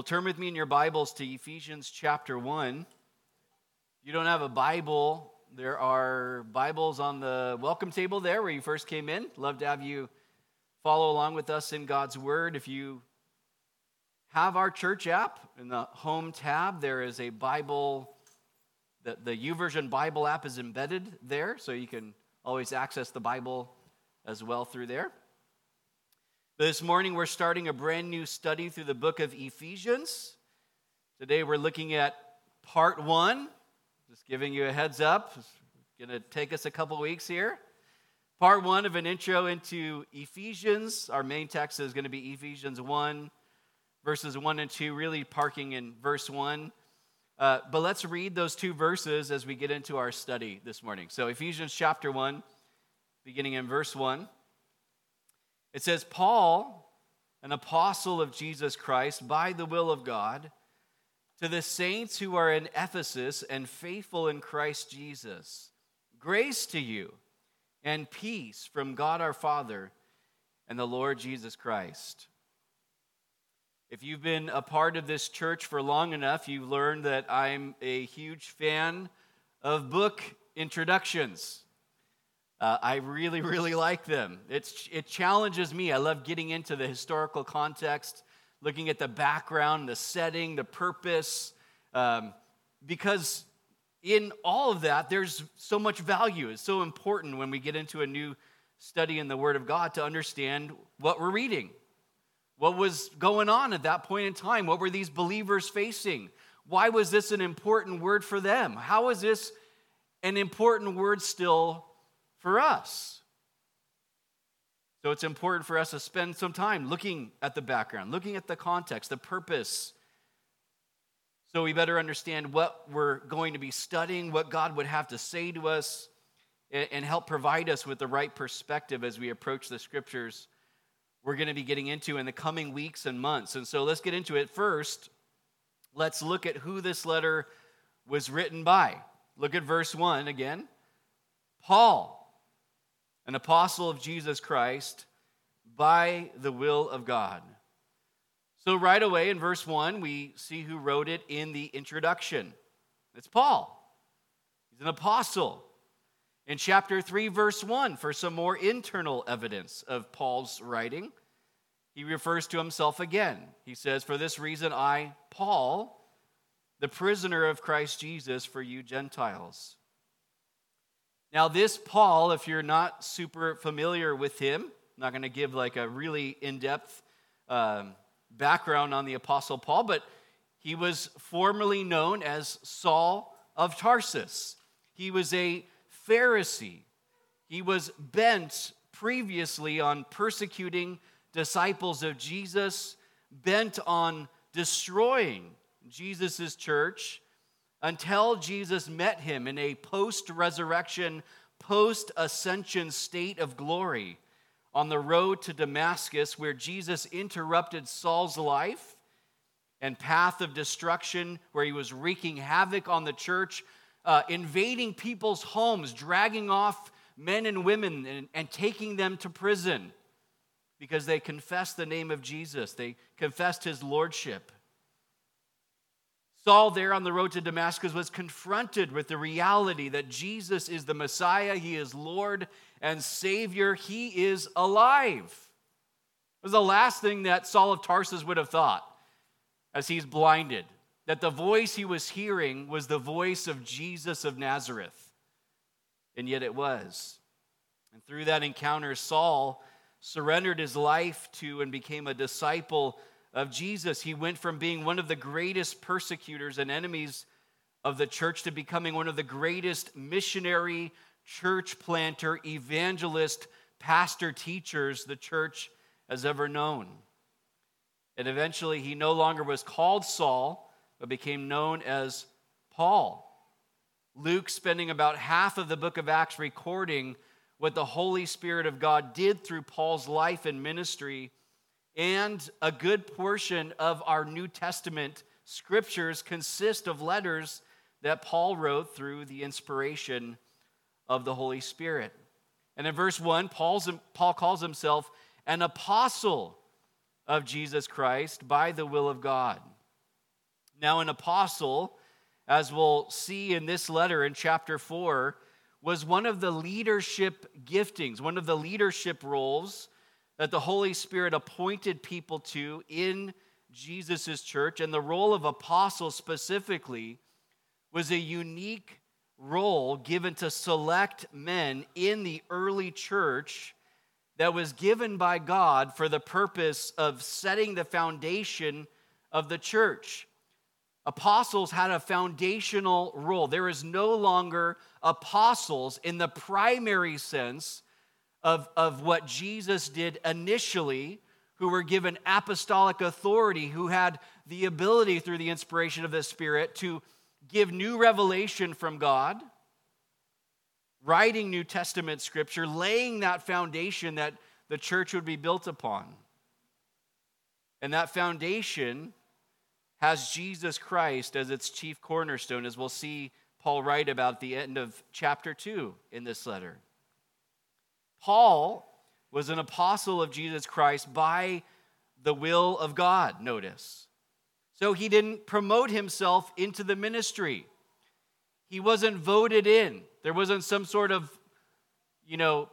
Well, turn with me in your Bibles to Ephesians chapter 1. If you don't have a Bible, there are Bibles on the welcome table there where you first came in. Love to have you follow along with us in God's Word. If you have our church app in the home tab, there is a Bible, the, the YouVersion Bible app is embedded there, so you can always access the Bible as well through there. This morning, we're starting a brand new study through the book of Ephesians. Today, we're looking at part one. Just giving you a heads up. It's going to take us a couple weeks here. Part one of an intro into Ephesians. Our main text is going to be Ephesians 1, verses 1 and 2, really parking in verse 1. Uh, but let's read those two verses as we get into our study this morning. So, Ephesians chapter 1, beginning in verse 1. It says, Paul, an apostle of Jesus Christ, by the will of God, to the saints who are in Ephesus and faithful in Christ Jesus, grace to you and peace from God our Father and the Lord Jesus Christ. If you've been a part of this church for long enough, you've learned that I'm a huge fan of book introductions. Uh, I really, really like them. It's, it challenges me. I love getting into the historical context, looking at the background, the setting, the purpose, um, because in all of that, there's so much value. It's so important when we get into a new study in the Word of God to understand what we're reading. What was going on at that point in time? What were these believers facing? Why was this an important word for them? How is this an important word still for us. So it's important for us to spend some time looking at the background, looking at the context, the purpose. So we better understand what we're going to be studying, what God would have to say to us, and help provide us with the right perspective as we approach the scriptures we're going to be getting into in the coming weeks and months. And so let's get into it. First, let's look at who this letter was written by. Look at verse 1 again. Paul an apostle of Jesus Christ by the will of God. So, right away in verse 1, we see who wrote it in the introduction. It's Paul. He's an apostle. In chapter 3, verse 1, for some more internal evidence of Paul's writing, he refers to himself again. He says, For this reason, I, Paul, the prisoner of Christ Jesus, for you Gentiles. Now, this Paul, if you're not super familiar with him, I'm not going to give like a really in depth um, background on the Apostle Paul, but he was formerly known as Saul of Tarsus. He was a Pharisee. He was bent previously on persecuting disciples of Jesus, bent on destroying Jesus' church until Jesus met him in a post resurrection, post ascension state of glory on the road to Damascus, where Jesus interrupted Saul's life and path of destruction, where he was wreaking havoc on the church, uh, invading people's homes, dragging off men and women, and, and taking them to prison because they confessed the name of Jesus, they confessed his lordship. Saul, there on the road to Damascus, was confronted with the reality that Jesus is the Messiah, He is Lord and Savior, He is alive. It was the last thing that Saul of Tarsus would have thought as he's blinded that the voice he was hearing was the voice of Jesus of Nazareth. And yet it was. And through that encounter, Saul surrendered his life to and became a disciple of Jesus. He went from being one of the greatest persecutors and enemies of the church to becoming one of the greatest missionary, church planter, evangelist, pastor teachers the church has ever known. And eventually, he no longer was called Saul, but became known as Paul. Luke spending about half of the book of Acts recording what the Holy Spirit of God did through Paul's life and ministry and a good portion of our New Testament scriptures consist of letters that Paul wrote through the inspiration of the Holy Spirit. And in verse 1, Paul's, Paul calls himself an apostle of Jesus Christ by the will of God. Now, an apostle, as we'll see in this letter in chapter 4, was one of the leadership giftings, one of the leadership roles that the Holy Spirit appointed people to in Jesus' church. And the role of apostle specifically was a unique role given to select men in the early church that was given by God for the purpose of setting the foundation of the church. Apostles had a foundational role. There is no longer apostles in the primary sense of, of what Jesus did initially, who were given apostolic authority, who had the ability through the inspiration of the Spirit to give new revelation from God, writing New Testament scripture, laying that foundation that the church would be built upon. And that foundation has Jesus Christ as its chief cornerstone, as we'll see Paul write about at the end of chapter 2 in this letter. Paul was an apostle of Jesus Christ by the will of God, notice. So he didn't promote himself into the ministry. He wasn't voted in. There wasn't some sort of, you know,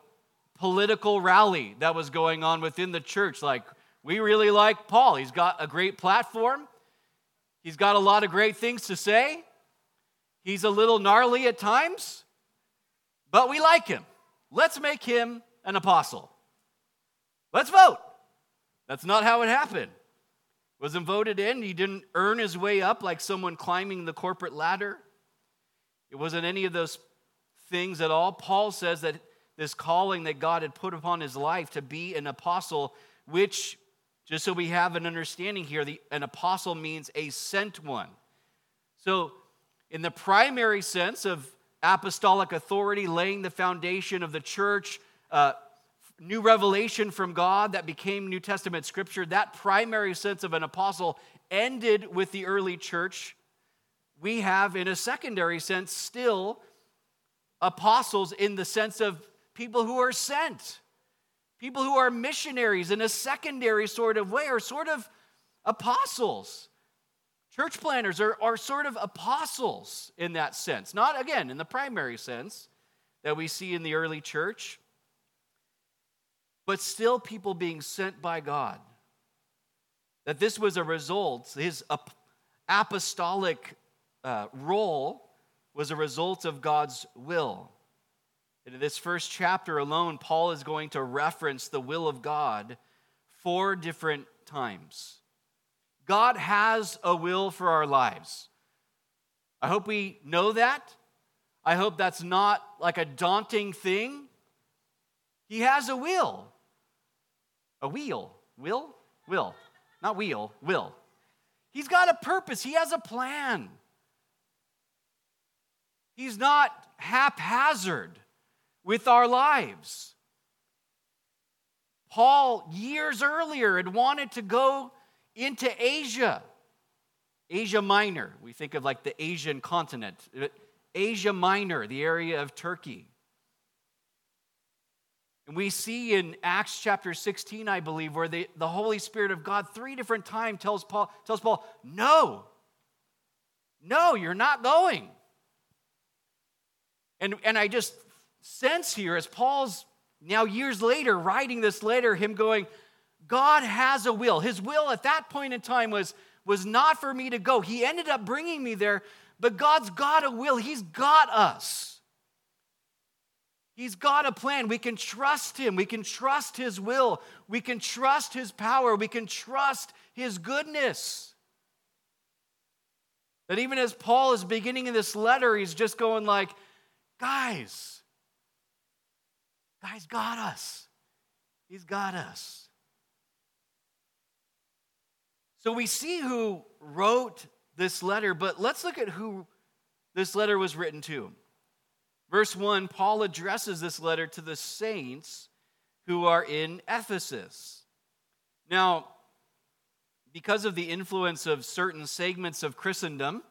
political rally that was going on within the church. Like, we really like Paul. He's got a great platform, he's got a lot of great things to say. He's a little gnarly at times, but we like him. Let's make him an apostle. Let's vote. That's not how it happened wasn't voted in. He didn't earn his way up like someone climbing the corporate ladder. It wasn't any of those things at all. Paul says that this calling that God had put upon his life to be an apostle, which, just so we have an understanding here, the, an apostle means a sent one. So, in the primary sense of apostolic authority, laying the foundation of the church, uh, new revelation from God that became New Testament scripture, that primary sense of an apostle ended with the early church. We have, in a secondary sense, still apostles in the sense of people who are sent, people who are missionaries in a secondary sort of way, or sort of apostles. Church planters are, are sort of apostles in that sense, not again in the primary sense that we see in the early church but still people being sent by God. That this was a result, his apostolic uh, role was a result of God's will. In this first chapter alone, Paul is going to reference the will of God four different times. God has a will for our lives. I hope we know that. I hope that's not like a daunting thing. He has a will. A wheel. Will? Will. Not wheel, will. He's got a purpose, he has a plan. He's not haphazard with our lives. Paul, years earlier, had wanted to go into Asia, Asia Minor. We think of like the Asian continent, Asia Minor, the area of Turkey. And we see in Acts chapter 16, I believe, where the, the Holy Spirit of God three different times tells Paul, tells Paul, no, no, you're not going. And, and I just sense here, as Paul's now years later writing this letter, him going, God has a will. His will at that point in time was, was not for me to go. He ended up bringing me there, but God's got a will. He's got us. He's got a plan. We can trust Him. We can trust His will. We can trust His power. We can trust His goodness. That even as Paul is beginning in this letter, he's just going like, guys, guys got us. He's got us. So we see who wrote this letter, but let's look at who this letter was written to. Verse 1, Paul addresses this letter to the saints who are in Ephesus. Now, because of the influence of certain segments of Christendom,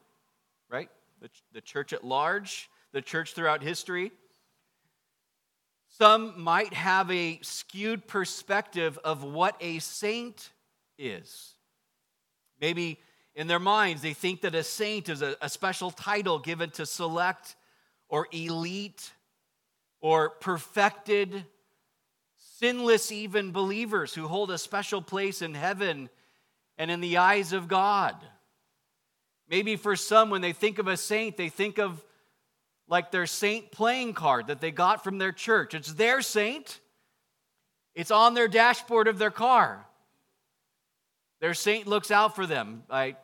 right? The, the church at large, the church throughout history, some might have a skewed perspective of what a saint is. Maybe In their minds, they think that a saint is a, a special title given to select or elite or perfected, sinless, even believers who hold a special place in heaven and in the eyes of God. Maybe for some, when they think of a saint, they think of like their saint playing card that they got from their church. It's their saint, it's on their dashboard of their car. Their saint looks out for them. I,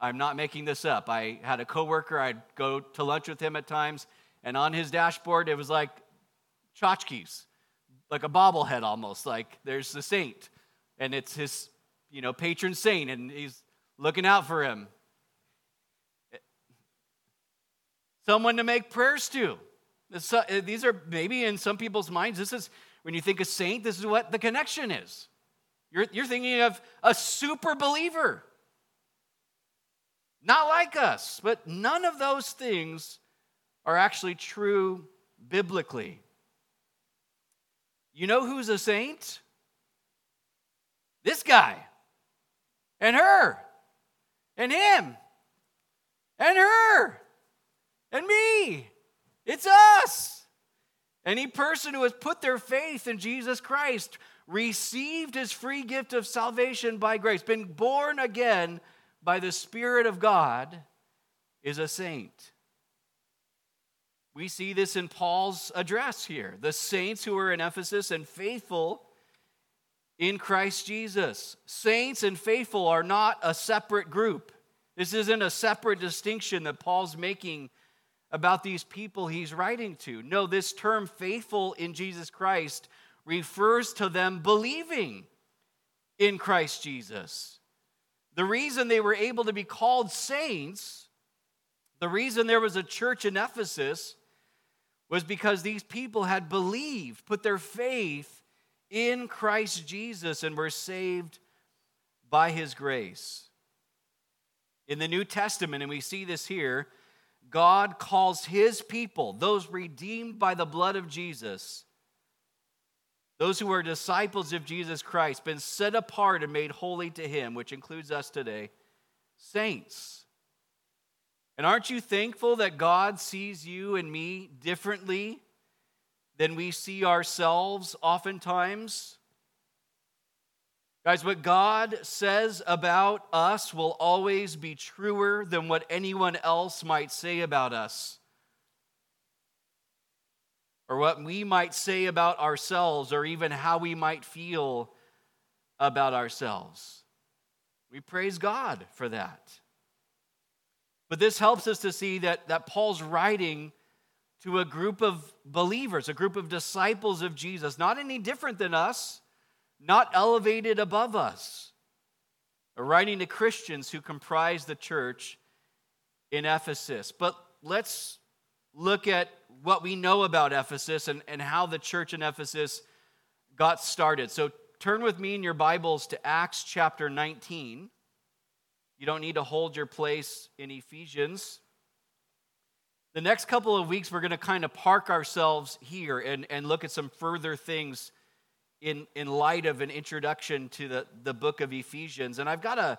I'm not making this up. I had a coworker, I'd go to lunch with him at times, and on his dashboard, it was like tchotchkes, like a bobblehead almost. Like there's the saint, and it's his, you know, patron saint, and he's looking out for him. Someone to make prayers to. These are maybe in some people's minds, this is when you think of saint, this is what the connection is. You're, you're thinking of a super believer. Not like us, but none of those things are actually true biblically. You know who's a saint? This guy, and her, and him, and her, and me. It's us. Any person who has put their faith in Jesus Christ, received his free gift of salvation by grace, been born again by the Spirit of God, is a saint. We see this in Paul's address here. The saints who are in Ephesus and faithful in Christ Jesus. Saints and faithful are not a separate group. This isn't a separate distinction that Paul's making about these people he's writing to. No, this term faithful in Jesus Christ refers to them believing in Christ Jesus. The reason they were able to be called saints, the reason there was a church in Ephesus, was because these people had believed, put their faith in Christ Jesus, and were saved by his grace. In the New Testament, and we see this here, God calls his people, those redeemed by the blood of Jesus, those who are disciples of Jesus Christ, been set apart and made holy to him, which includes us today, saints. And aren't you thankful that God sees you and me differently than we see ourselves oftentimes? Guys, what God says about us will always be truer than what anyone else might say about us. Or what we might say about ourselves, or even how we might feel about ourselves. We praise God for that. But this helps us to see that, that Paul's writing to a group of believers, a group of disciples of Jesus, not any different than us not elevated above us. writing to Christians who comprise the church in Ephesus. But let's look at what we know about Ephesus and, and how the church in Ephesus got started. So turn with me in your Bibles to Acts chapter 19. You don't need to hold your place in Ephesians. The next couple of weeks, we're going to kind of park ourselves here and, and look at some further things in, in light of an introduction to the, the book of Ephesians. And I've got a,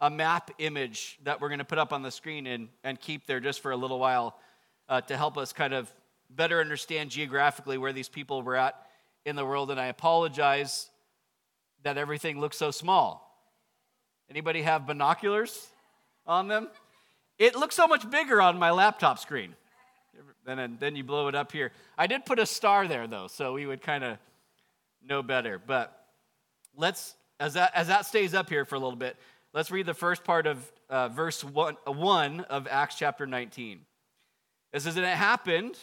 a map image that we're going to put up on the screen and, and keep there just for a little while uh, to help us kind of better understand geographically where these people were at in the world. And I apologize that everything looks so small. Anybody have binoculars on them? It looks so much bigger on my laptop screen. And then you blow it up here. I did put a star there, though, so we would kind of know better. But let's, as that, as that stays up here for a little bit, let's read the first part of uh, verse one, 1 of Acts chapter 19. It says, And it happened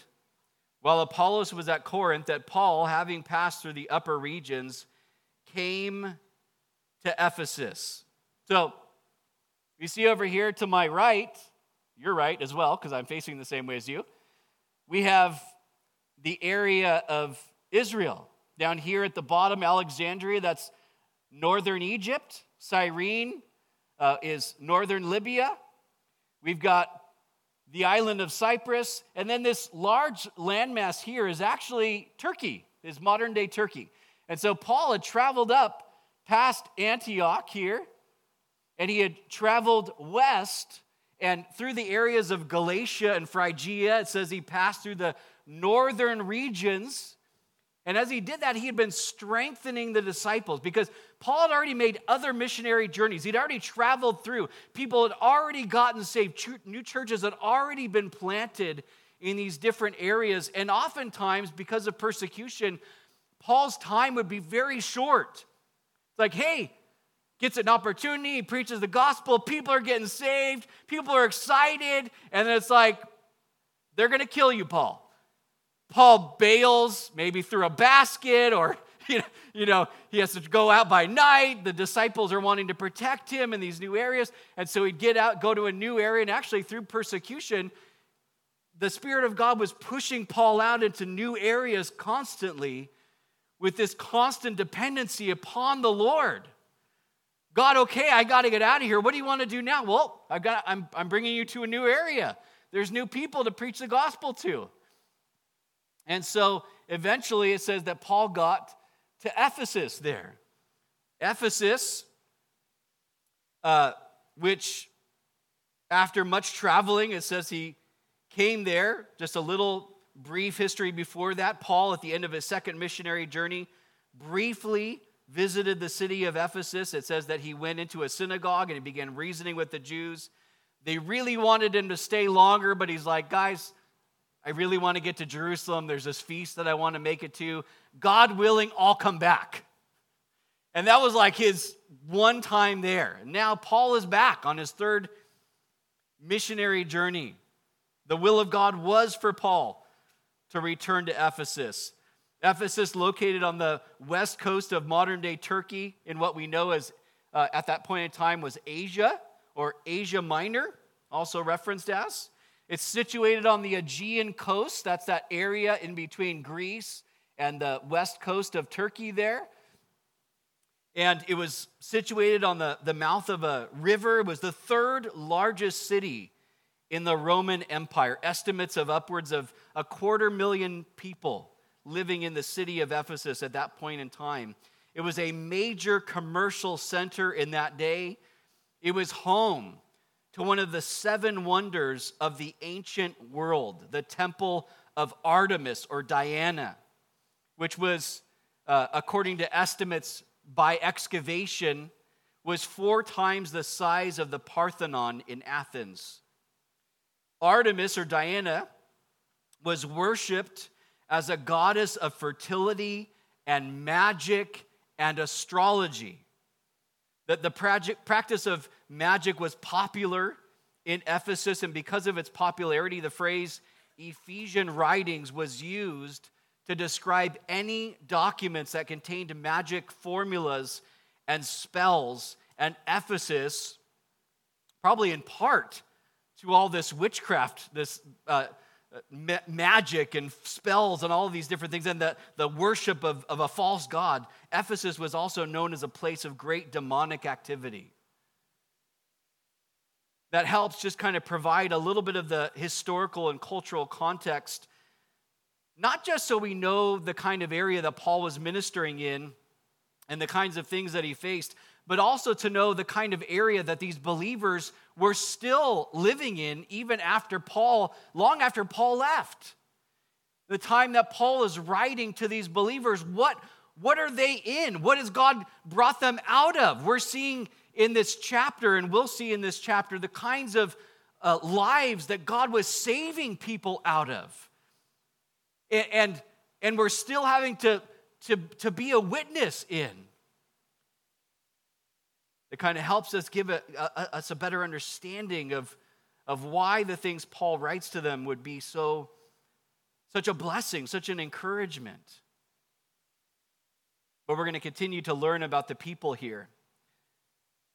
while Apollos was at Corinth that Paul, having passed through the upper regions, came to Ephesus. So, you see over here to my right, you're right as well, because I'm facing the same way as you. We have the area of Israel. Down here at the bottom, Alexandria, that's northern Egypt. Cyrene uh, is northern Libya. We've got the island of Cyprus. And then this large landmass here is actually Turkey, is modern day Turkey. And so Paul had traveled up past Antioch here, and he had traveled west and through the areas of Galatia and Phrygia. It says he passed through the northern regions. And as he did that, he had been strengthening the disciples because Paul had already made other missionary journeys. He'd already traveled through. People had already gotten saved. New churches had already been planted in these different areas. And oftentimes, because of persecution, Paul's time would be very short. It's like, hey, gets an opportunity, he preaches the gospel, people are getting saved, people are excited, and then it's like, they're going to kill you, Paul. Paul bails, maybe through a basket, or you know, he has to go out by night. The disciples are wanting to protect him in these new areas. And so he'd get out, go to a new area, and actually through persecution, the Spirit of God was pushing Paul out into new areas constantly with this constant dependency upon the Lord. God, okay, I got to get out of here. What do you want to do now? Well, I've got, I'm, I'm bringing you to a new area. There's new people to preach the gospel to. And so eventually it says that Paul got to Ephesus there. Ephesus, uh, which after much traveling, it says he came there. Just a little brief history before that. Paul, at the end of his second missionary journey, briefly visited the city of Ephesus. It says that he went into a synagogue and he began reasoning with the Jews. They really wanted him to stay longer, but he's like, guys, I really want to get to Jerusalem. There's this feast that I want to make it to. God willing, I'll come back. And that was like his one time there. Now Paul is back on his third missionary journey. The will of God was for Paul to return to Ephesus. Ephesus, located on the west coast of modern day Turkey, in what we know as uh, at that point in time was Asia or Asia Minor, also referenced as. It's situated on the Aegean coast. That's that area in between Greece and the west coast of Turkey there. And it was situated on the, the mouth of a river. It was the third largest city in the Roman Empire. Estimates of upwards of a quarter million people living in the city of Ephesus at that point in time. It was a major commercial center in that day. It was home to one of the seven wonders of the ancient world, the temple of Artemis or Diana, which was, uh, according to estimates by excavation, was four times the size of the Parthenon in Athens. Artemis or Diana was worshiped as a goddess of fertility and magic and astrology. That the practice of magic was popular in Ephesus, and because of its popularity, the phrase Ephesian writings was used to describe any documents that contained magic formulas and spells. And Ephesus, probably in part to all this witchcraft, this uh, ma- magic and spells and all these different things, and the, the worship of, of a false god, Ephesus was also known as a place of great demonic activity. That helps just kind of provide a little bit of the historical and cultural context, not just so we know the kind of area that Paul was ministering in and the kinds of things that he faced, but also to know the kind of area that these believers were still living in even after Paul, long after Paul left. The time that Paul is writing to these believers, what, what are they in? What has God brought them out of? We're seeing in this chapter, and we'll see in this chapter, the kinds of uh, lives that God was saving people out of. And, and, and we're still having to, to, to be a witness in. It kind of helps us give a, a, us a better understanding of, of why the things Paul writes to them would be so such a blessing, such an encouragement. But we're going to continue to learn about the people here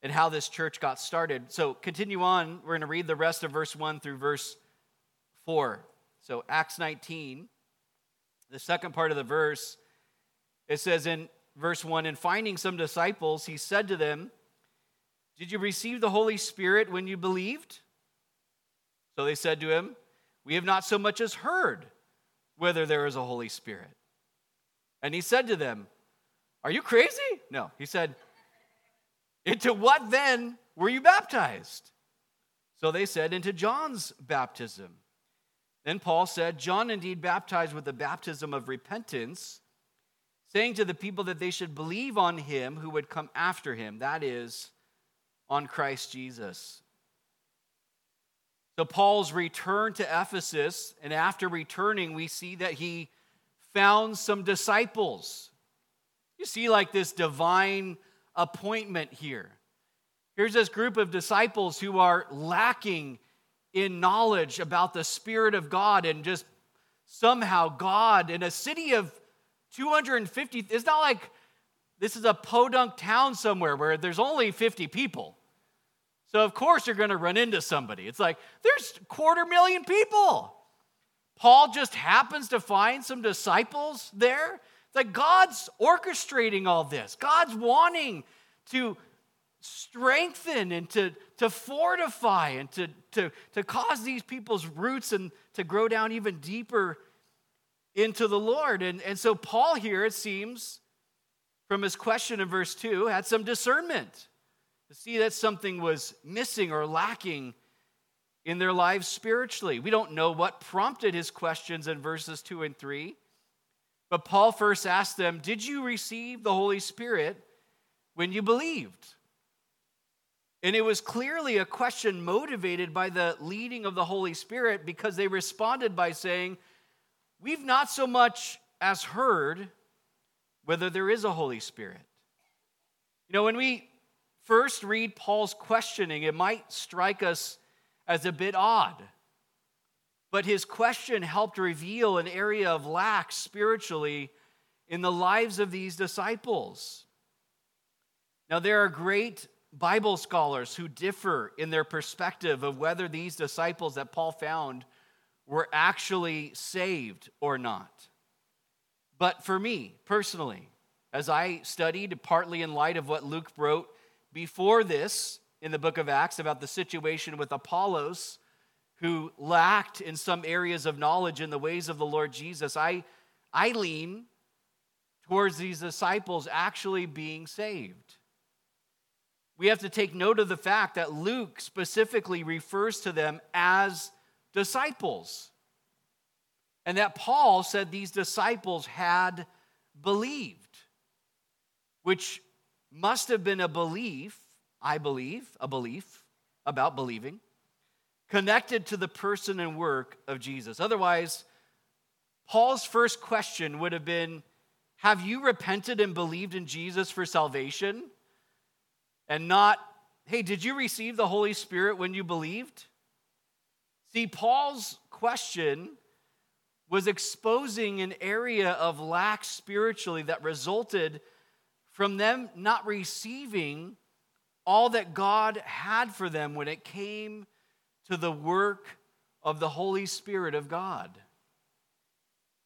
and how this church got started. So continue on. We're going to read the rest of verse 1 through verse 4. So Acts 19, the second part of the verse, it says in verse 1 And finding some disciples, he said to them, did you receive the Holy Spirit when you believed? So they said to him, We have not so much as heard whether there is a Holy Spirit. And he said to them, Are you crazy? No. He said, Into what then were you baptized? So they said, Into John's baptism. Then Paul said, John indeed baptized with the baptism of repentance, saying to the people that they should believe on him who would come after him, that is, on Christ Jesus. So Paul's return to Ephesus, and after returning, we see that he found some disciples. You see, like this divine appointment here. Here's this group of disciples who are lacking in knowledge about the Spirit of God, and just somehow God in a city of 250, it's not like this is a podunk town somewhere where there's only 50 people. So, of course, you're going to run into somebody. It's like there's quarter million people. Paul just happens to find some disciples there. Like God's orchestrating all this, God's wanting to strengthen and to, to fortify and to, to, to cause these people's roots and to grow down even deeper into the Lord. And, and so, Paul here, it seems, from his question in verse 2, had some discernment to see that something was missing or lacking in their lives spiritually. We don't know what prompted his questions in verses 2 and 3. But Paul first asked them, Did you receive the Holy Spirit when you believed? And it was clearly a question motivated by the leading of the Holy Spirit because they responded by saying, We've not so much as heard whether there is a Holy Spirit. You know, when we first read Paul's questioning, it might strike us as a bit odd. But his question helped reveal an area of lack spiritually in the lives of these disciples. Now, there are great Bible scholars who differ in their perspective of whether these disciples that Paul found were actually saved or not. But for me personally, as I studied, partly in light of what Luke wrote before this in the book of Acts about the situation with Apollos, who lacked in some areas of knowledge in the ways of the Lord Jesus, I, I lean towards these disciples actually being saved. We have to take note of the fact that Luke specifically refers to them as disciples. And that Paul said these disciples had believed, which must have been a belief, I believe, a belief about believing, connected to the person and work of Jesus. Otherwise, Paul's first question would have been Have you repented and believed in Jesus for salvation? And not, Hey, did you receive the Holy Spirit when you believed? See, Paul's question was exposing an area of lack spiritually that resulted from them not receiving all that God had for them when it came to the work of the Holy Spirit of God.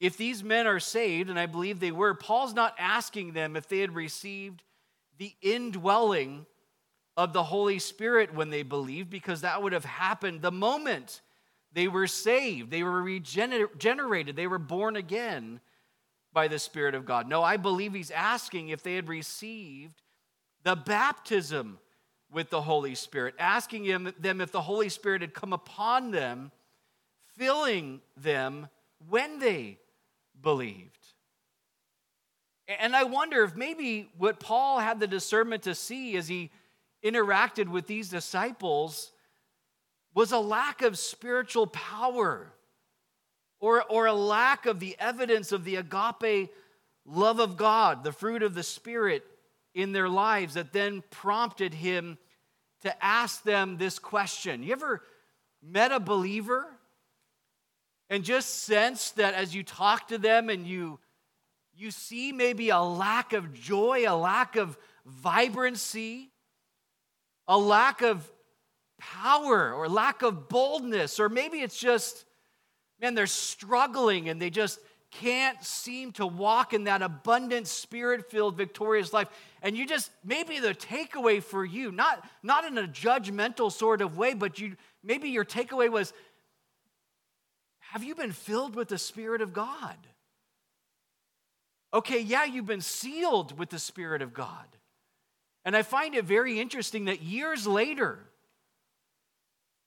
If these men are saved, and I believe they were, Paul's not asking them if they had received the indwelling of the Holy Spirit when they believed, because that would have happened the moment they were saved, they were regenerated, they were born again by the Spirit of God. No, I believe he's asking if they had received the baptism with the Holy Spirit, asking them if the Holy Spirit had come upon them, filling them when they believed. And I wonder if maybe what Paul had the discernment to see as he interacted with these disciples was a lack of spiritual power or, or a lack of the evidence of the agape love of God, the fruit of the Spirit in their lives that then prompted him to ask them this question. You ever met a believer and just sense that as you talk to them and you you see maybe a lack of joy, a lack of vibrancy, a lack of power or lack of boldness, or maybe it's just man, they're struggling and they just can't seem to walk in that abundant, spirit filled, victorious life. And you just, maybe the takeaway for you, not, not in a judgmental sort of way, but you, maybe your takeaway was have you been filled with the Spirit of God? Okay, yeah, you've been sealed with the Spirit of God. And I find it very interesting that years later,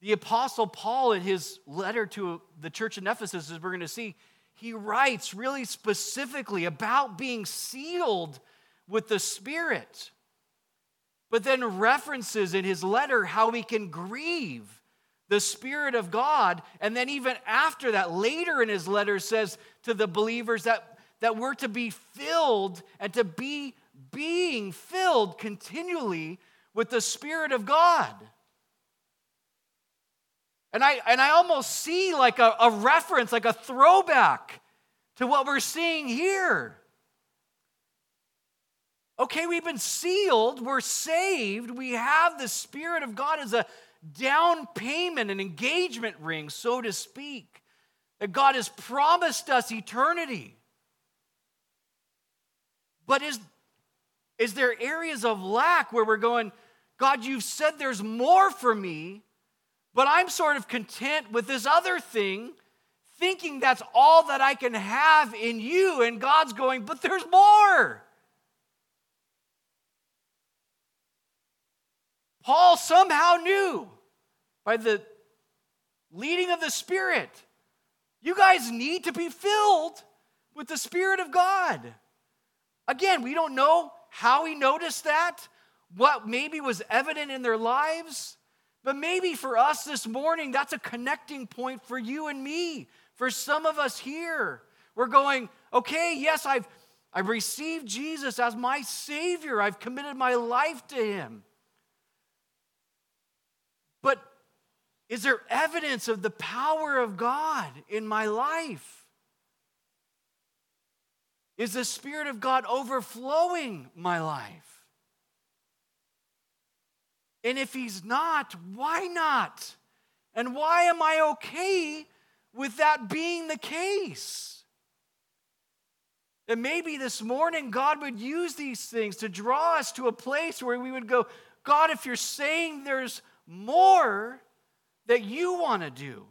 the Apostle Paul, in his letter to the church in Ephesus, as we're going to see, he writes really specifically about being sealed with the Spirit, but then references in his letter how we can grieve the Spirit of God. And then, even after that, later in his letter, says to the believers that, that we're to be filled and to be being filled continually with the Spirit of God. And I, and I almost see like a, a reference, like a throwback to what we're seeing here. Okay, we've been sealed, we're saved, we have the Spirit of God as a down payment, an engagement ring, so to speak, that God has promised us eternity. But is, is there areas of lack where we're going, God, you've said there's more for me, but I'm sort of content with this other thing, thinking that's all that I can have in you. And God's going, but there's more. Paul somehow knew by the leading of the Spirit, you guys need to be filled with the Spirit of God. Again, we don't know how he noticed that, what maybe was evident in their lives, but maybe for us this morning, that's a connecting point for you and me. For some of us here, we're going, okay, yes, I've, I've received Jesus as my Savior, I've committed my life to Him. But is there evidence of the power of God in my life? Is the Spirit of God overflowing my life? And if He's not, why not? And why am I okay with that being the case? And maybe this morning God would use these things to draw us to a place where we would go, God, if you're saying there's more that you want to do,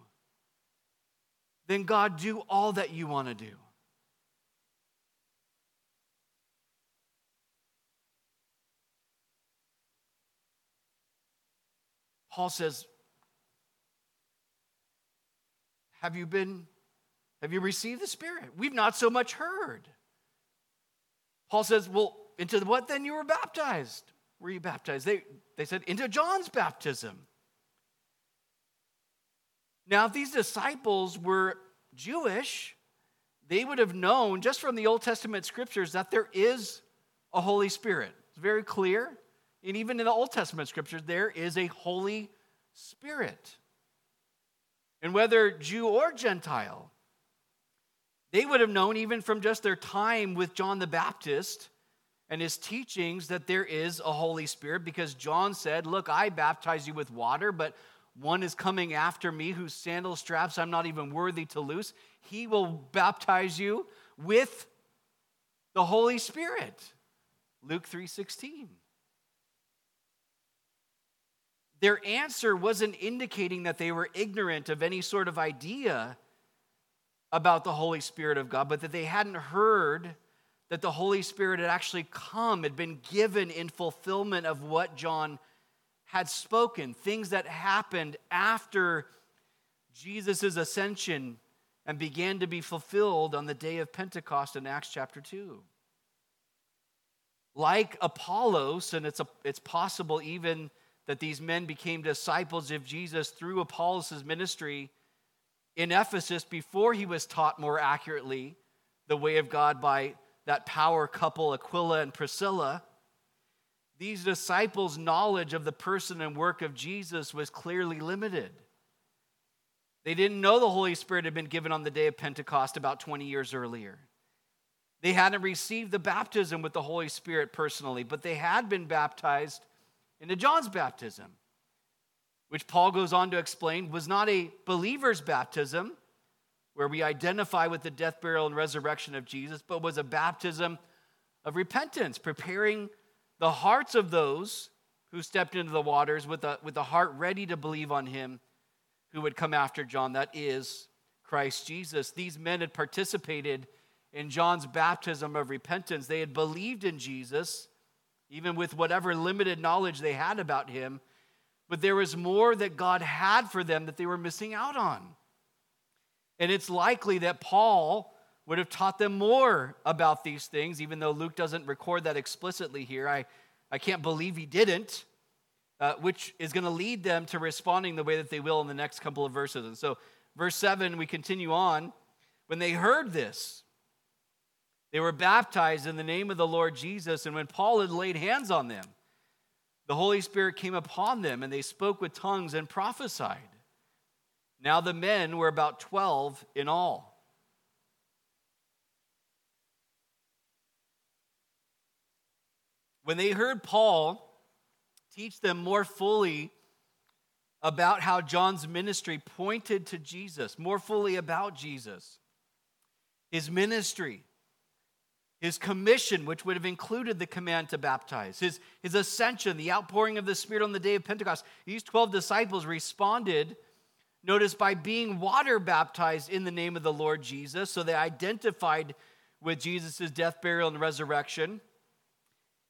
then God, do all that you want to do. Paul says, Have you been, have you received the Spirit? We've not so much heard. Paul says, Well, into what then you were baptized? Were you baptized? They, they said, Into John's baptism. Now, if these disciples were Jewish, they would have known just from the Old Testament scriptures that there is a Holy Spirit. It's very clear. And even in the Old Testament scriptures, there is a Holy Spirit. And whether Jew or Gentile, they would have known even from just their time with John the Baptist and his teachings that there is a Holy Spirit because John said, Look, I baptize you with water, but one is coming after me whose sandal straps I'm not even worthy to loose. He will baptize you with the Holy Spirit. Luke 3:16 their answer wasn't indicating that they were ignorant of any sort of idea about the Holy Spirit of God, but that they hadn't heard that the Holy Spirit had actually come, had been given in fulfillment of what John had spoken, things that happened after Jesus' ascension and began to be fulfilled on the day of Pentecost in Acts chapter 2. Like Apollos, and it's, a, it's possible even that these men became disciples of Jesus through Apollos' ministry in Ephesus before he was taught more accurately the way of God by that power couple, Aquila and Priscilla. These disciples' knowledge of the person and work of Jesus was clearly limited. They didn't know the Holy Spirit had been given on the day of Pentecost about 20 years earlier. They hadn't received the baptism with the Holy Spirit personally, but they had been baptized into John's baptism, which Paul goes on to explain was not a believer's baptism where we identify with the death, burial, and resurrection of Jesus, but was a baptism of repentance, preparing the hearts of those who stepped into the waters with a, with a heart ready to believe on him who would come after John, that is Christ Jesus. These men had participated in John's baptism of repentance. They had believed in Jesus even with whatever limited knowledge they had about him. But there was more that God had for them that they were missing out on. And it's likely that Paul would have taught them more about these things, even though Luke doesn't record that explicitly here. I, I can't believe he didn't, uh, which is going to lead them to responding the way that they will in the next couple of verses. And so, verse 7, we continue on. When they heard this, they were baptized in the name of the Lord Jesus. And when Paul had laid hands on them, the Holy Spirit came upon them, and they spoke with tongues and prophesied. Now the men were about 12 in all. When they heard Paul teach them more fully about how John's ministry pointed to Jesus, more fully about Jesus, his ministry, his commission, which would have included the command to baptize, his, his ascension, the outpouring of the Spirit on the day of Pentecost. These 12 disciples responded, notice, by being water baptized in the name of the Lord Jesus. So they identified with Jesus' death, burial, and resurrection.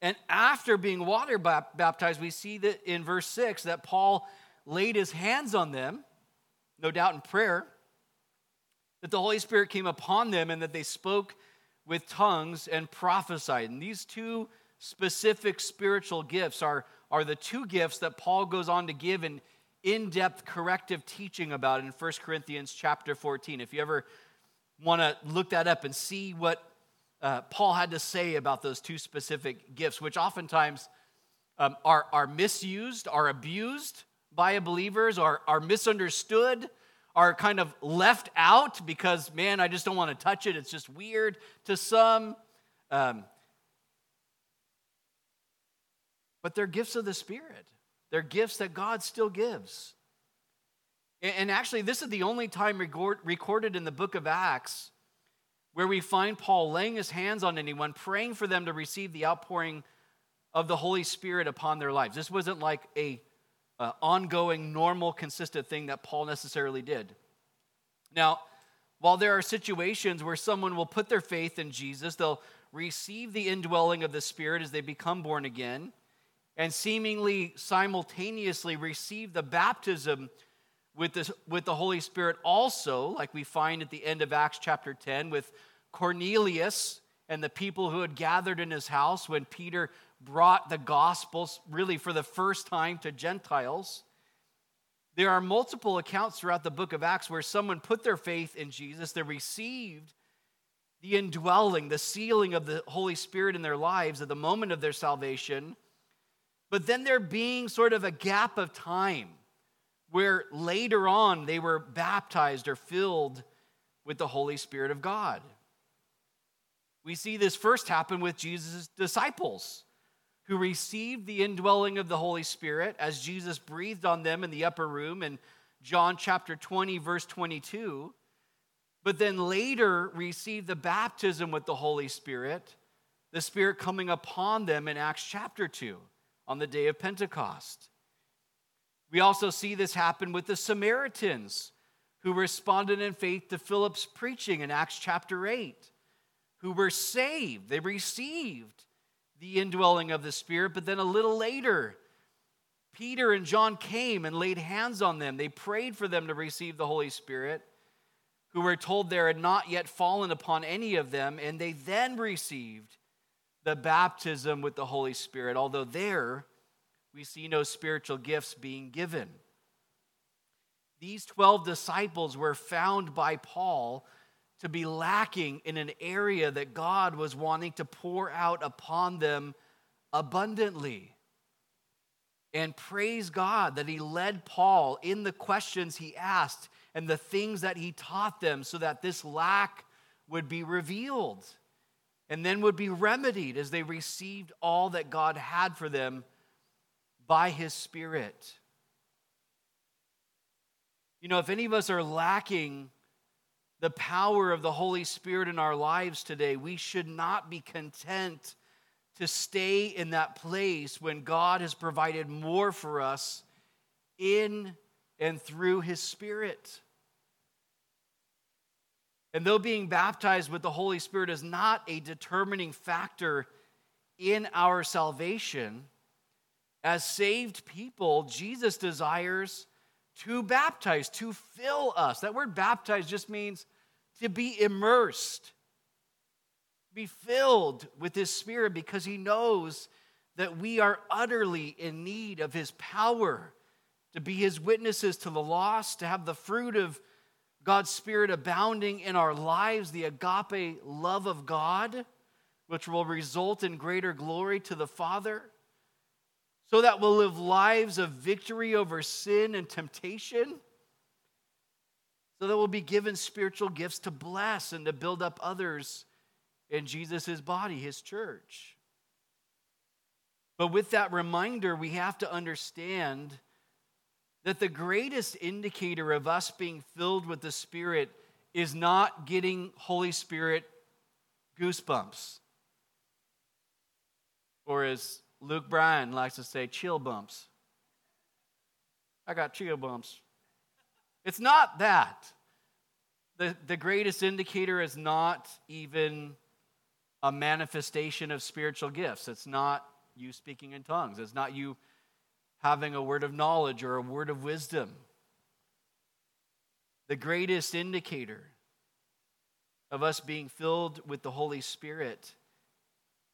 And after being water baptized, we see that in verse 6 that Paul laid his hands on them, no doubt in prayer, that the Holy Spirit came upon them and that they spoke with tongues and prophesied. And these two specific spiritual gifts are, are the two gifts that Paul goes on to give an in-depth corrective teaching about in 1 Corinthians chapter 14. If you ever want to look that up and see what uh, Paul had to say about those two specific gifts, which oftentimes um, are, are misused, are abused by believers, are, are misunderstood, are kind of left out because, man, I just don't want to touch it. It's just weird to some. Um, but they're gifts of the Spirit, they're gifts that God still gives. And actually, this is the only time recorded in the book of Acts where we find Paul laying his hands on anyone, praying for them to receive the outpouring of the Holy Spirit upon their lives. This wasn't like a uh, ongoing, normal, consistent thing that Paul necessarily did. Now, while there are situations where someone will put their faith in Jesus, they'll receive the indwelling of the Spirit as they become born again, and seemingly simultaneously receive the baptism with, this, with the Holy Spirit also, like we find at the end of Acts chapter 10 with Cornelius and the people who had gathered in his house when Peter brought the gospels really for the first time to Gentiles. There are multiple accounts throughout the book of Acts where someone put their faith in Jesus, they received the indwelling, the sealing of the Holy Spirit in their lives at the moment of their salvation. But then there being sort of a gap of time where later on they were baptized or filled with the Holy Spirit of God. We see this first happen with Jesus' disciples who received the indwelling of the Holy Spirit as Jesus breathed on them in the upper room in John chapter 20, verse 22, but then later received the baptism with the Holy Spirit, the Spirit coming upon them in Acts chapter 2 on the day of Pentecost. We also see this happen with the Samaritans who responded in faith to Philip's preaching in Acts chapter 8, who were saved. They received the indwelling of the Spirit, but then a little later, Peter and John came and laid hands on them. They prayed for them to receive the Holy Spirit, who were told there had not yet fallen upon any of them, and they then received the baptism with the Holy Spirit, although there we see no spiritual gifts being given. These 12 disciples were found by Paul to be lacking in an area that God was wanting to pour out upon them abundantly. And praise God that He led Paul in the questions he asked and the things that he taught them so that this lack would be revealed and then would be remedied as they received all that God had for them by His Spirit. You know, if any of us are lacking the power of the Holy Spirit in our lives today, we should not be content to stay in that place when God has provided more for us in and through His Spirit. And though being baptized with the Holy Spirit is not a determining factor in our salvation, as saved people, Jesus desires to baptize, to fill us. That word baptize just means to be immersed, be filled with His Spirit because He knows that we are utterly in need of His power to be His witnesses to the lost, to have the fruit of God's Spirit abounding in our lives, the agape love of God, which will result in greater glory to the Father, so that we'll live lives of victory over sin and temptation, so that we'll be given spiritual gifts to bless and to build up others in Jesus' body, his church. But with that reminder, we have to understand that the greatest indicator of us being filled with the Spirit is not getting Holy Spirit goosebumps. Or as Luke Bryan likes to say, chill bumps. I got chill bumps. It's not that. The, the greatest indicator is not even a manifestation of spiritual gifts. It's not you speaking in tongues. It's not you having a word of knowledge or a word of wisdom. The greatest indicator of us being filled with the Holy Spirit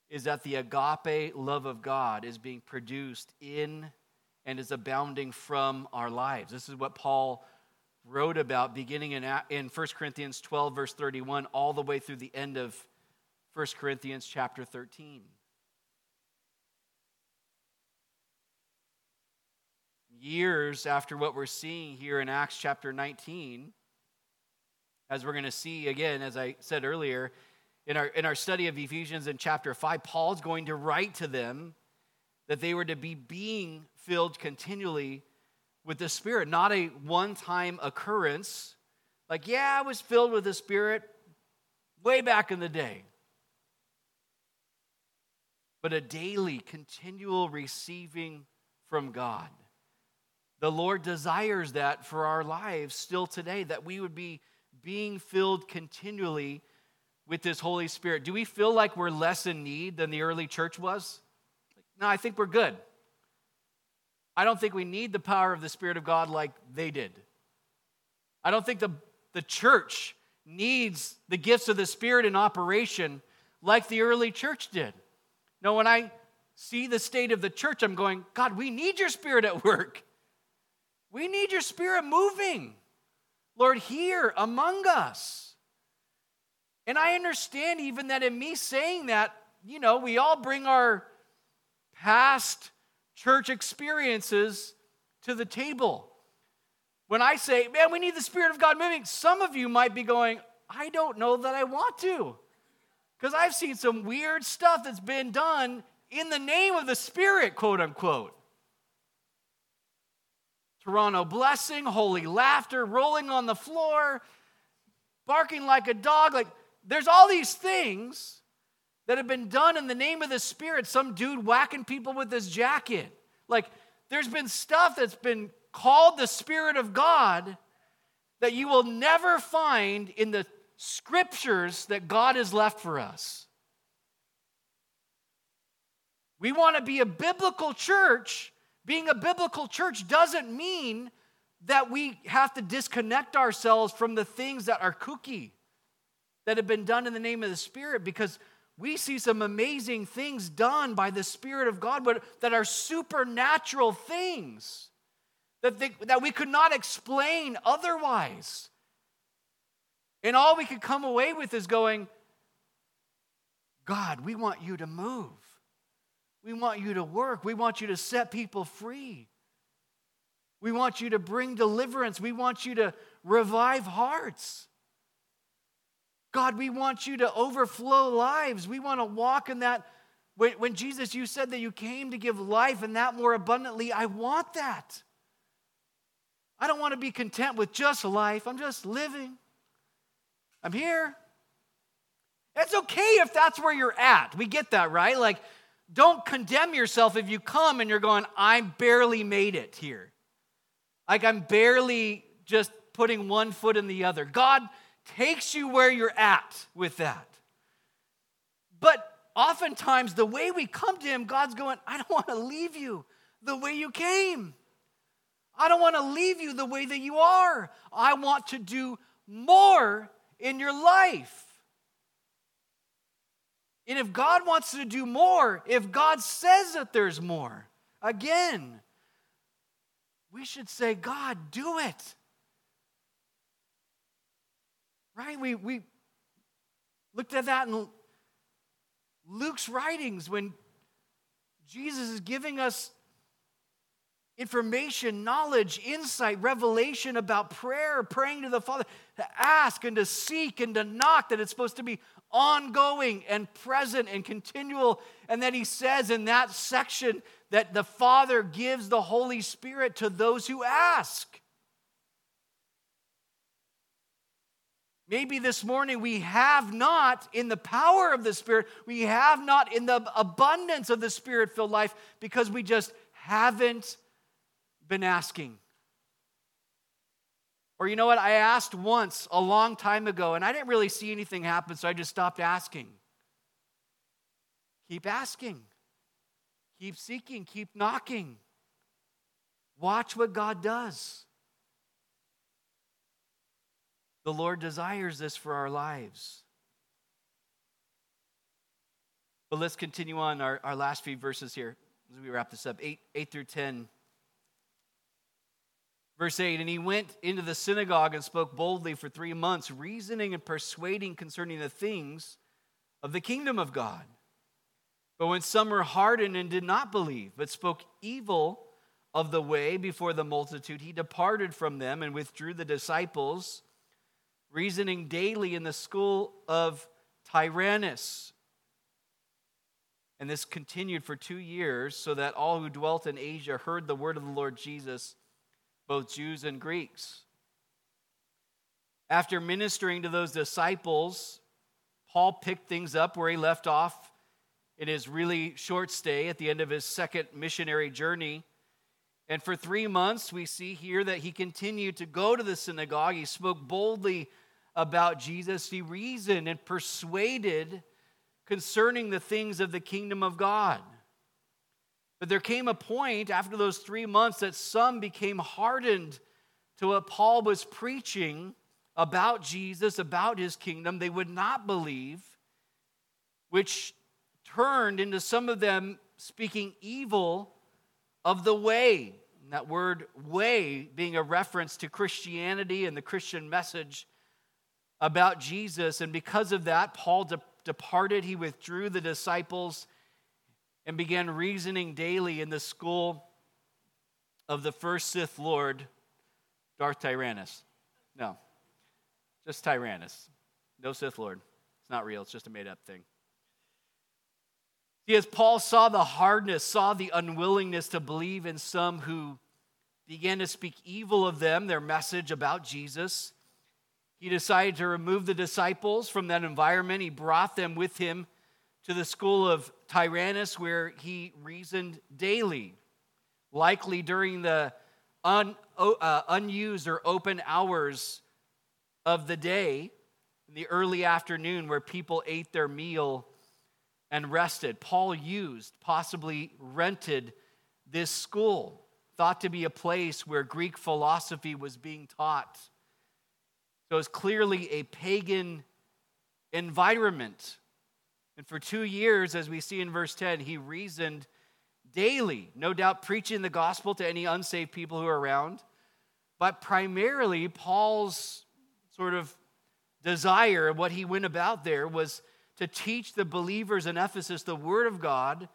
is that the agape love of God is being produced in and is abounding from our lives. This is what Paul wrote about beginning in, in 1 Corinthians 12, verse 31, all the way through the end of 1 Corinthians chapter 13. years after what we're seeing here in Acts chapter 19, as we're going to see again, as I said earlier, in our, in our study of Ephesians in chapter 5, Paul's going to write to them that they were to be being filled continually with the Spirit, not a one time occurrence. Like, yeah, I was filled with the Spirit way back in the day. But a daily, continual receiving from God. The Lord desires that for our lives still today, that we would be being filled continually with this Holy Spirit. Do we feel like we're less in need than the early church was? No, I think we're good. I don't think we need the power of the Spirit of God like they did. I don't think the, the church needs the gifts of the Spirit in operation like the early church did. No, when I see the state of the church, I'm going, God, we need your Spirit at work. We need your spirit moving, Lord, here among us. And I understand even that in me saying that, you know, we all bring our past church experiences to the table. When I say, man, we need the Spirit of God moving, some of you might be going, I don't know that I want to. Because I've seen some weird stuff that's been done in the name of the Spirit, quote unquote. Toronto blessing, holy laughter, rolling on the floor, barking like a dog. Like, there's all these things that have been done in the name of the Spirit. Some dude whacking people with his jacket. Like, there's been stuff that's been called the Spirit of God that you will never find in the scriptures that God has left for us. We want to be a biblical church being a biblical church doesn't mean that we have to disconnect ourselves from the things that are kooky, that have been done in the name of the Spirit, because we see some amazing things done by the Spirit of God, but that are supernatural things that, they, that we could not explain otherwise. And all we could come away with is going, God, we want you to move. We want you to work. We want you to set people free. We want you to bring deliverance. We want you to revive hearts. God, we want you to overflow lives. We want to walk in that. When, when, Jesus, you said that you came to give life and that more abundantly, I want that. I don't want to be content with just life. I'm just living. I'm here. It's okay if that's where you're at. We get that, right? Like, don't condemn yourself if you come and you're going, I barely made it here. Like I'm barely just putting one foot in the other. God takes you where you're at with that. But oftentimes, the way we come to Him, God's going, I don't want to leave you the way you came. I don't want to leave you the way that you are. I want to do more in your life. And if God wants to do more, if God says that there's more, again, we should say, God, do it. Right? We, we looked at that in Luke's writings when Jesus is giving us information, knowledge, insight, revelation about prayer, praying to the Father, to ask and to seek and to knock, that it's supposed to be ongoing and present and continual. And then he says in that section that the Father gives the Holy Spirit to those who ask. Maybe this morning we have not, in the power of the Spirit, we have not in the abundance of the Spirit filled life because we just haven't been asking. Or you know what? I asked once a long time ago and I didn't really see anything happen, so I just stopped asking. Keep asking, keep seeking, keep knocking. Watch what God does. The Lord desires this for our lives. But let's continue on our, our last few verses here as we wrap this up 8, 8 through 10. Verse 8 And he went into the synagogue and spoke boldly for three months, reasoning and persuading concerning the things of the kingdom of God. But when some were hardened and did not believe, but spoke evil of the way before the multitude, he departed from them and withdrew the disciples reasoning daily in the school of Tyrannus. And this continued for two years, so that all who dwelt in Asia heard the word of the Lord Jesus, both Jews and Greeks. After ministering to those disciples, Paul picked things up where he left off in his really short stay at the end of his second missionary journey. And for three months, we see here that he continued to go to the synagogue. He spoke boldly about Jesus, he reasoned and persuaded concerning the things of the kingdom of God. But there came a point after those three months that some became hardened to what Paul was preaching about Jesus, about his kingdom. They would not believe, which turned into some of them speaking evil of the way. And that word way being a reference to Christianity and the Christian message about Jesus. And because of that, Paul de- departed. He withdrew the disciples and began reasoning daily in the school of the first Sith Lord, Darth Tyrannus. No, just Tyrannus. No Sith Lord. It's not real, it's just a made up thing. As Paul saw the hardness, saw the unwillingness to believe in some who began to speak evil of them, their message about Jesus, he decided to remove the disciples from that environment. He brought them with him to the school of Tyrannus, where he reasoned daily, likely during the un, uh, unused or open hours of the day, in the early afternoon, where people ate their meal and rested. Paul used, possibly rented, this school, thought to be a place where Greek philosophy was being taught so it's clearly a pagan environment. And for two years, as we see in verse 10, he reasoned daily, no doubt preaching the gospel to any unsaved people who are around. But primarily, Paul's sort of desire, what he went about there, was to teach the believers in Ephesus the word of God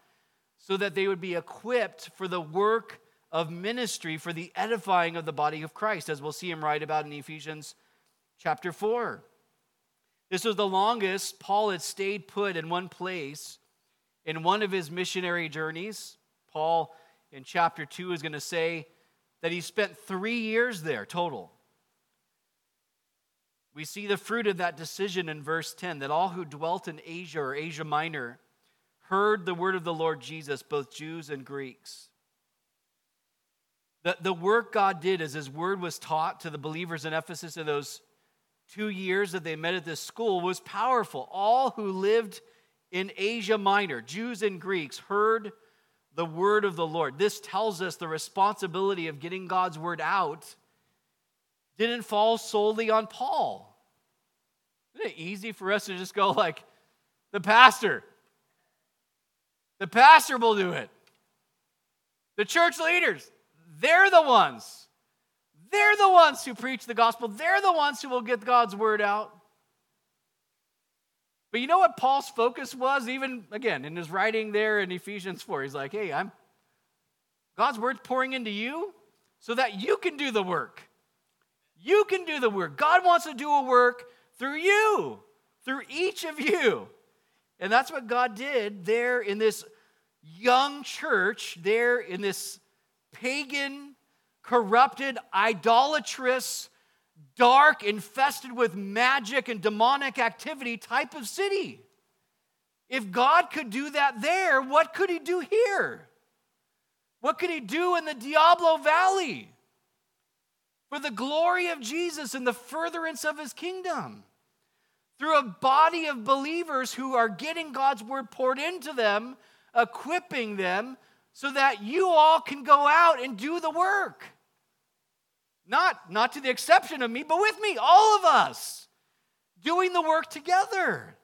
so that they would be equipped for the work of ministry for the edifying of the body of Christ, as we'll see him write about in Ephesians chapter 4. This was the longest Paul had stayed put in one place in one of his missionary journeys. Paul, in chapter 2, is going to say that he spent three years there total. We see the fruit of that decision in verse 10 that all who dwelt in Asia or Asia Minor heard the word of the Lord Jesus, both Jews and Greeks. The, the work God did as his word was taught to the believers in Ephesus in those two years that they met at this school was powerful. All who lived in Asia Minor, Jews and Greeks, heard the word of the Lord. This tells us the responsibility of getting God's word out didn't fall solely on Paul. Isn't it easy for us to just go like, the pastor? The pastor will do it. The church leaders, they're the ones. They're the ones who preach the gospel. They're the ones who will get God's word out. But you know what Paul's focus was, even again in his writing there in Ephesians 4? He's like, hey, I'm God's word's pouring into you so that you can do the work. You can do the work. God wants to do a work through you, through each of you. And that's what God did there in this young church, there in this pagan, corrupted, idolatrous, dark, infested with magic and demonic activity type of city. If God could do that there, what could He do here? What could He do in the Diablo Valley? For the glory of Jesus and the furtherance of His kingdom. Through a body of believers who are getting God's word poured into them, equipping them so that you all can go out and do the work. Not, not to the exception of me, but with me, all of us, doing the work together.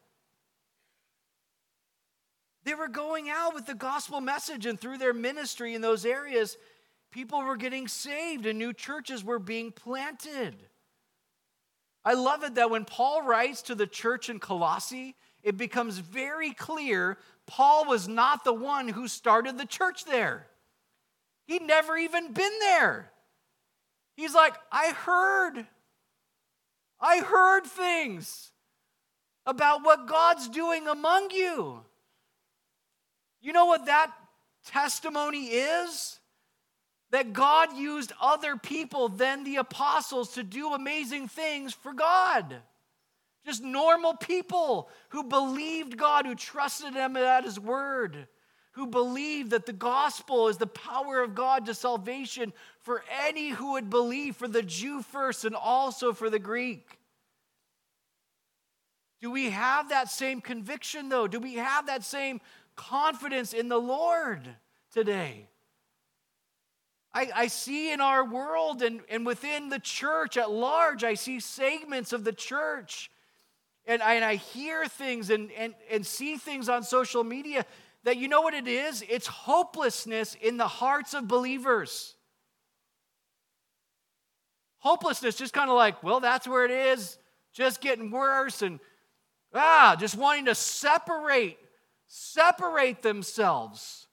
They were going out with the gospel message, and through their ministry in those areas, people were getting saved and new churches were being planted. I love it that when Paul writes to the church in Colossae, it becomes very clear Paul was not the one who started the church there. He'd never even been there. He's like, I heard. I heard things about what God's doing among you. You know what that testimony is? That God used other people than the apostles to do amazing things for God. Just normal people who believed God, who trusted Him at His word who believe that the gospel is the power of God to salvation for any who would believe, for the Jew first and also for the Greek. Do we have that same conviction, though? Do we have that same confidence in the Lord today? I, I, see in our world and, and within the church at large, I see segments of the church. And I, and I hear things and, and, and see things on social media that you know what it is? It's hopelessness in the hearts of believers. Hopelessness, just kind of like, well, that's where it is, just getting worse, and ah, just wanting to separate, separate themselves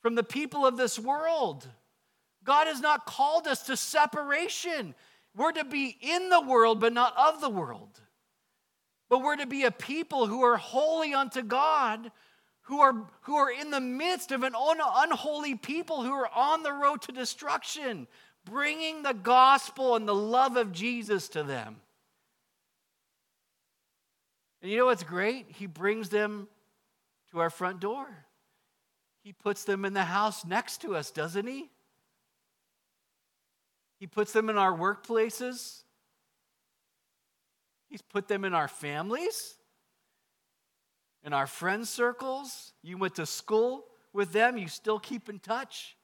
from the people of this world. God has not called us to separation. We're to be in the world, but not of the world. But we're to be a people who are holy unto God, who are, who are in the midst of an unholy people who are on the road to destruction, bringing the gospel and the love of Jesus to them. And you know what's great? He brings them to our front door. He puts them in the house next to us, doesn't he? He puts them in our workplaces. He's put them in our families in our friend circles. You went to school with them, you still keep in touch.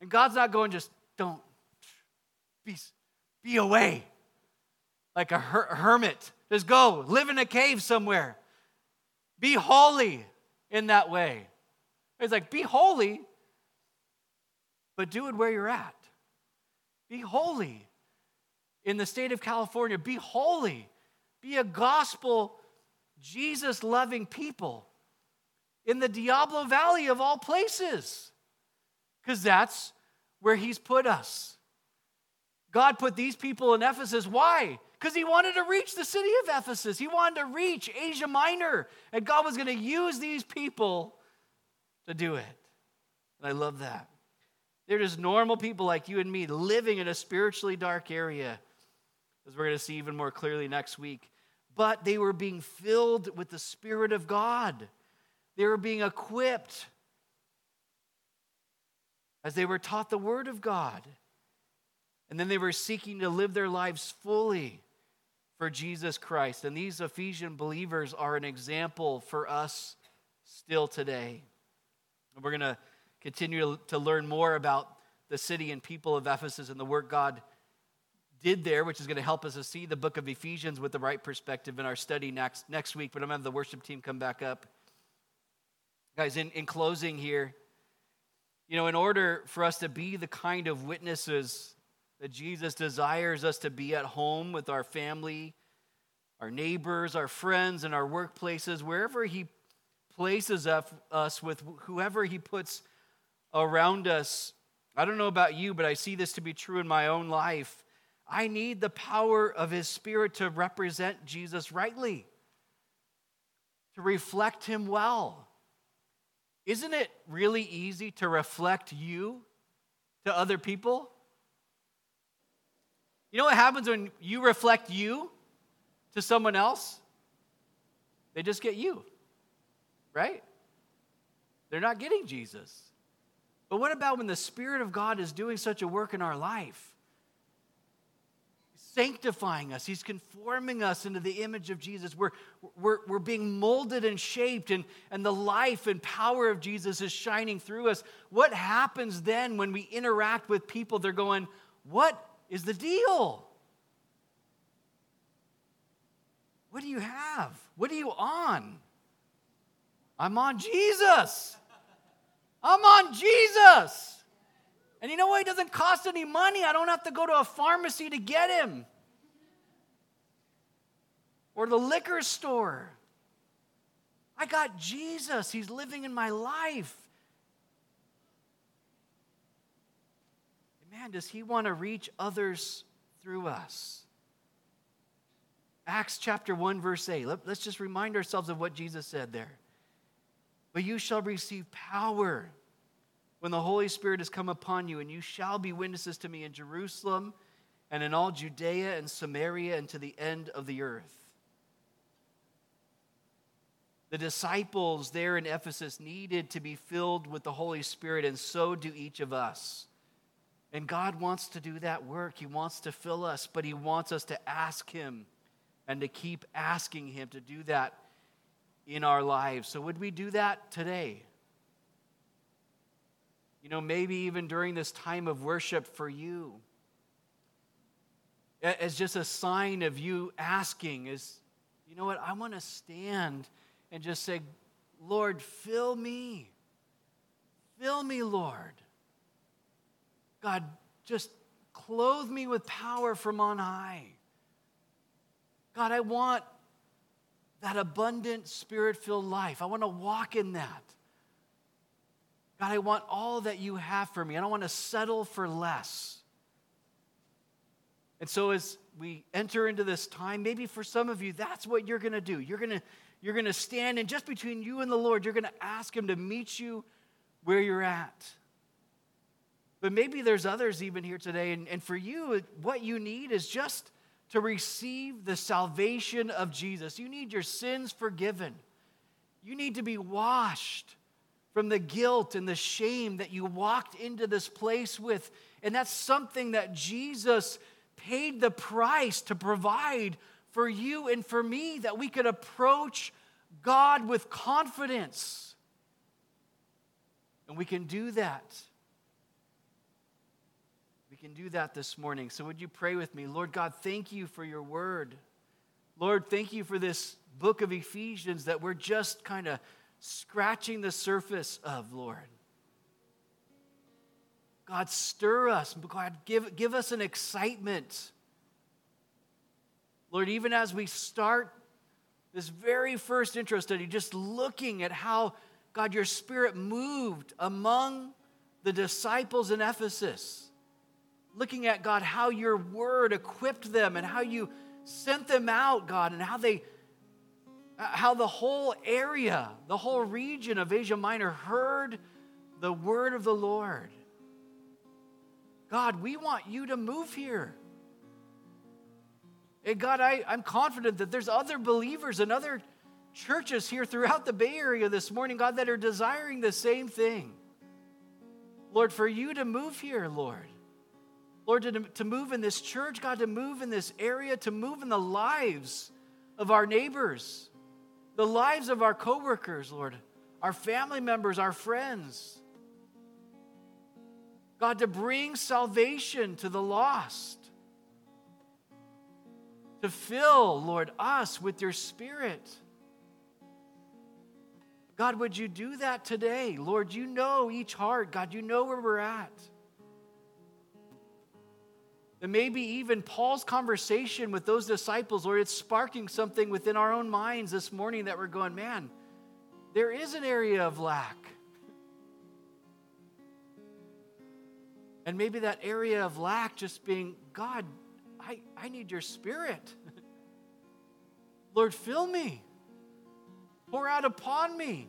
And God's not going, just don't be, be away like a her- hermit. Just go, live in a cave somewhere. Be holy in that way. He's like, be holy, but do it where you're at. Be holy in the state of California. Be holy be a gospel, Jesus loving people in the Diablo Valley of all places, because that's where He's put us. God put these people in Ephesus. Why? Because He wanted to reach the city of Ephesus, He wanted to reach Asia Minor, and God was going to use these people to do it. And I love that. They're just normal people like you and me living in a spiritually dark area, as we're going to see even more clearly next week but they were being filled with the Spirit of God. They were being equipped as they were taught the Word of God. And then they were seeking to live their lives fully for Jesus Christ. And these Ephesian believers are an example for us still today. And we're going to continue to learn more about the city and people of Ephesus and the work God did there, which is going to help us to see the book of Ephesians with the right perspective in our study next, next week. But I'm going to have the worship team come back up. Guys, in, in closing here, you know, in order for us to be the kind of witnesses that Jesus desires us to be at home with our family, our neighbors, our friends, and our workplaces, wherever He places us with whoever He puts around us. I don't know about you, but I see this to be true in my own life. I need the power of His Spirit to represent Jesus rightly, to reflect Him well. Isn't it really easy to reflect you to other people? You know what happens when you reflect you to someone else? They just get you, right? They're not getting Jesus. But what about when the Spirit of God is doing such a work in our life? sanctifying us. He's conforming us into the image of Jesus. We're, we're, we're being molded and shaped, and, and the life and power of Jesus is shining through us. What happens then when we interact with people? They're going, What is the deal? What do you have? What are you on? I'm on Jesus. I'm on Jesus. And you know what? It doesn't cost any money. I don't have to go to a pharmacy to get him or the liquor store. I got Jesus. He's living in my life. man, does he want to reach others through us? Acts chapter 1, verse 8. Let, us just remind ourselves of what Jesus said there. But you shall receive power when the Holy Spirit has come upon you, and you shall be witnesses to me in Jerusalem and in all Judea and Samaria and to the end of the earth. The disciples there in Ephesus needed to be filled with the Holy Spirit, and so do each of us. And God wants to do that work. He wants to fill us, but He wants us to ask Him and to keep asking Him to do that in our lives. So, would we do that today? You know, maybe even during this time of worship for you, as just a sign of you asking, is, you know what, I want to stand and just say, Lord, fill me. Fill me, Lord. God, just clothe me with power from on high. God, I want that abundant spirit filled life. I want to walk in that. God, I want all that you have for me. I don't want to settle for less. And so, as we enter into this time, maybe for some of you, that's what you're going to do. You're going to, you're going to stand, and just between you and the Lord, you're going to ask Him to meet you where you're at. But maybe there's others even here today, and, and for you, what you need is just to receive the salvation of Jesus. You need your sins forgiven, you need to be washed from the guilt and the shame that you walked into this place with. And that's something that Jesus paid the price to provide for you and for me, that we could approach God with confidence. And we can do that. Can do that this morning. So, would you pray with me? Lord God, thank you for your word. Lord, thank you for this book of Ephesians that we're just kind of scratching the surface of, Lord. God, stir us. God, give, give us an excitement. Lord, even as we start this very first intro study, just looking at how, God, your spirit moved among the disciples in Ephesus, looking at, God, how your word equipped them and how you sent them out, God, and how they uh, how the whole area, the whole region of Asia Minor heard the word of the Lord. God, we want you to move here. And God, I, I'm confident that there's other believers and other churches here throughout the Bay Area this morning, God, that are desiring the same thing. Lord, for you to move here, Lord. Lord, to, to move in this church, God, to move in this area, to move in the lives of our neighbors, the lives of our coworkers, Lord, our family members, our friends. God, to bring salvation to the lost. To fill, Lord, us with your spirit. God, would you do that today? Lord, you know each heart. God, you know where we're at. And maybe even Paul's conversation with those disciples, Lord, it's sparking something within our own minds this morning that we're going, man, there is an area of lack. And maybe that area of lack just being, God, I, I need your spirit. Lord, fill me. Pour out upon me.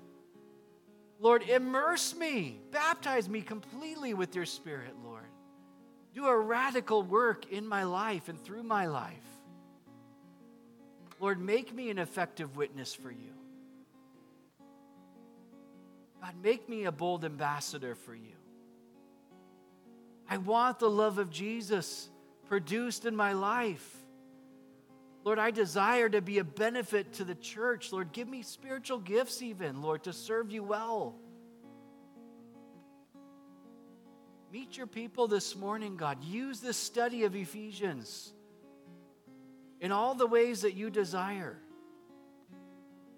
Lord, immerse me. Baptize me completely with your spirit, Lord. Do a radical work in my life and through my life. Lord, make me an effective witness for you. God, make me a bold ambassador for you. I want the love of Jesus produced in my life. Lord, I desire to be a benefit to the church. Lord, give me spiritual gifts, even, Lord, to serve you well. Meet your people this morning, God. Use this study of Ephesians in all the ways that you desire.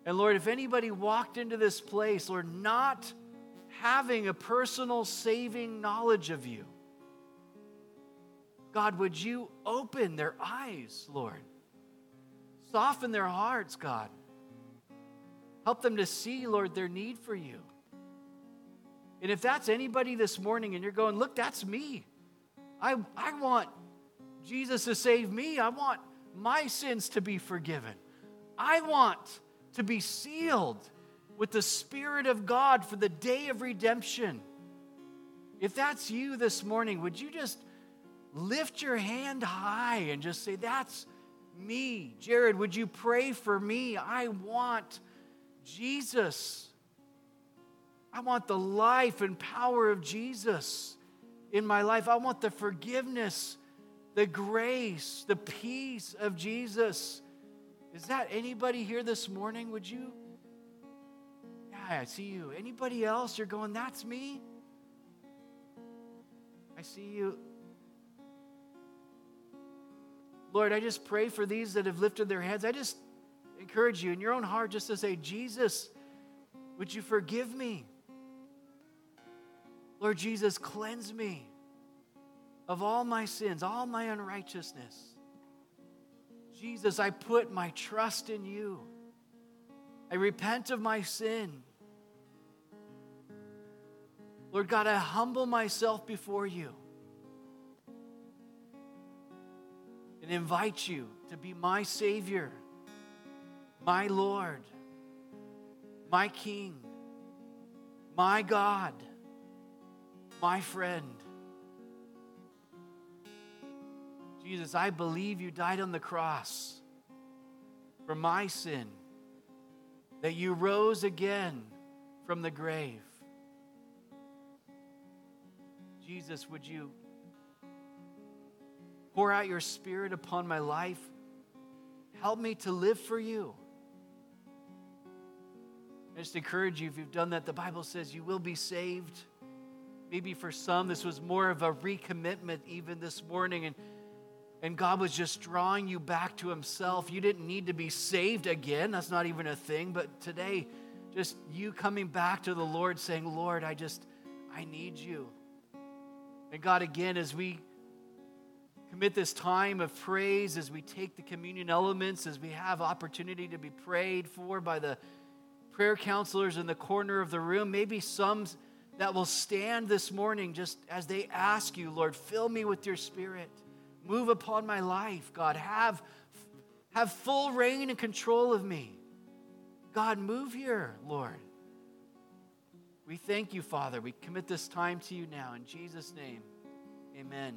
And Lord, if anybody walked into this place, Lord, not having a personal saving knowledge of you, God, would you open their eyes, Lord? Soften their hearts, God. Help them to see, Lord, their need for you. And if that's anybody this morning and you're going, look, that's me. I, I want Jesus to save me. I want my sins to be forgiven. I want to be sealed with the Spirit of God for the day of redemption. If that's you this morning, would you just lift your hand high and just say, That's me? Jared, would you pray for me? I want Jesus. I want the life and power of Jesus in my life. I want the forgiveness, the grace, the peace of Jesus. Is that anybody here this morning? Would you? Yeah, I see you. Anybody else? You're going, that's me? I see you. Lord, I just pray for these that have lifted their heads. I just encourage you in your own heart just to say, Jesus, would you forgive me? Lord Jesus, cleanse me of all my sins, all my unrighteousness. Jesus, I put my trust in you. I repent of my sin. Lord God, I humble myself before you and invite you to be my Savior, my Lord, my King, my God my friend. Jesus, I believe you died on the cross for my sin, that you rose again from the grave. Jesus, would you pour out your spirit upon my life? Help me to live for you. I just encourage you, if you've done that, the Bible says you will be saved. Maybe for some, this was more of a recommitment even this morning, and, and God was just drawing you back to Himself. You didn't need to be saved again, that's not even a thing, but today, just you coming back to the Lord saying, Lord, I just, I need you. And God, again, as we commit this time of praise, as we take the communion elements, as we have opportunity to be prayed for by the prayer counselors in the corner of the room, maybe some that will stand this morning just as they ask you, Lord, fill me with your spirit. Move upon my life, God. Have, have full reign and control of me. God, move here, Lord. We thank you, Father. We commit this time to you now. In Jesus' name, amen.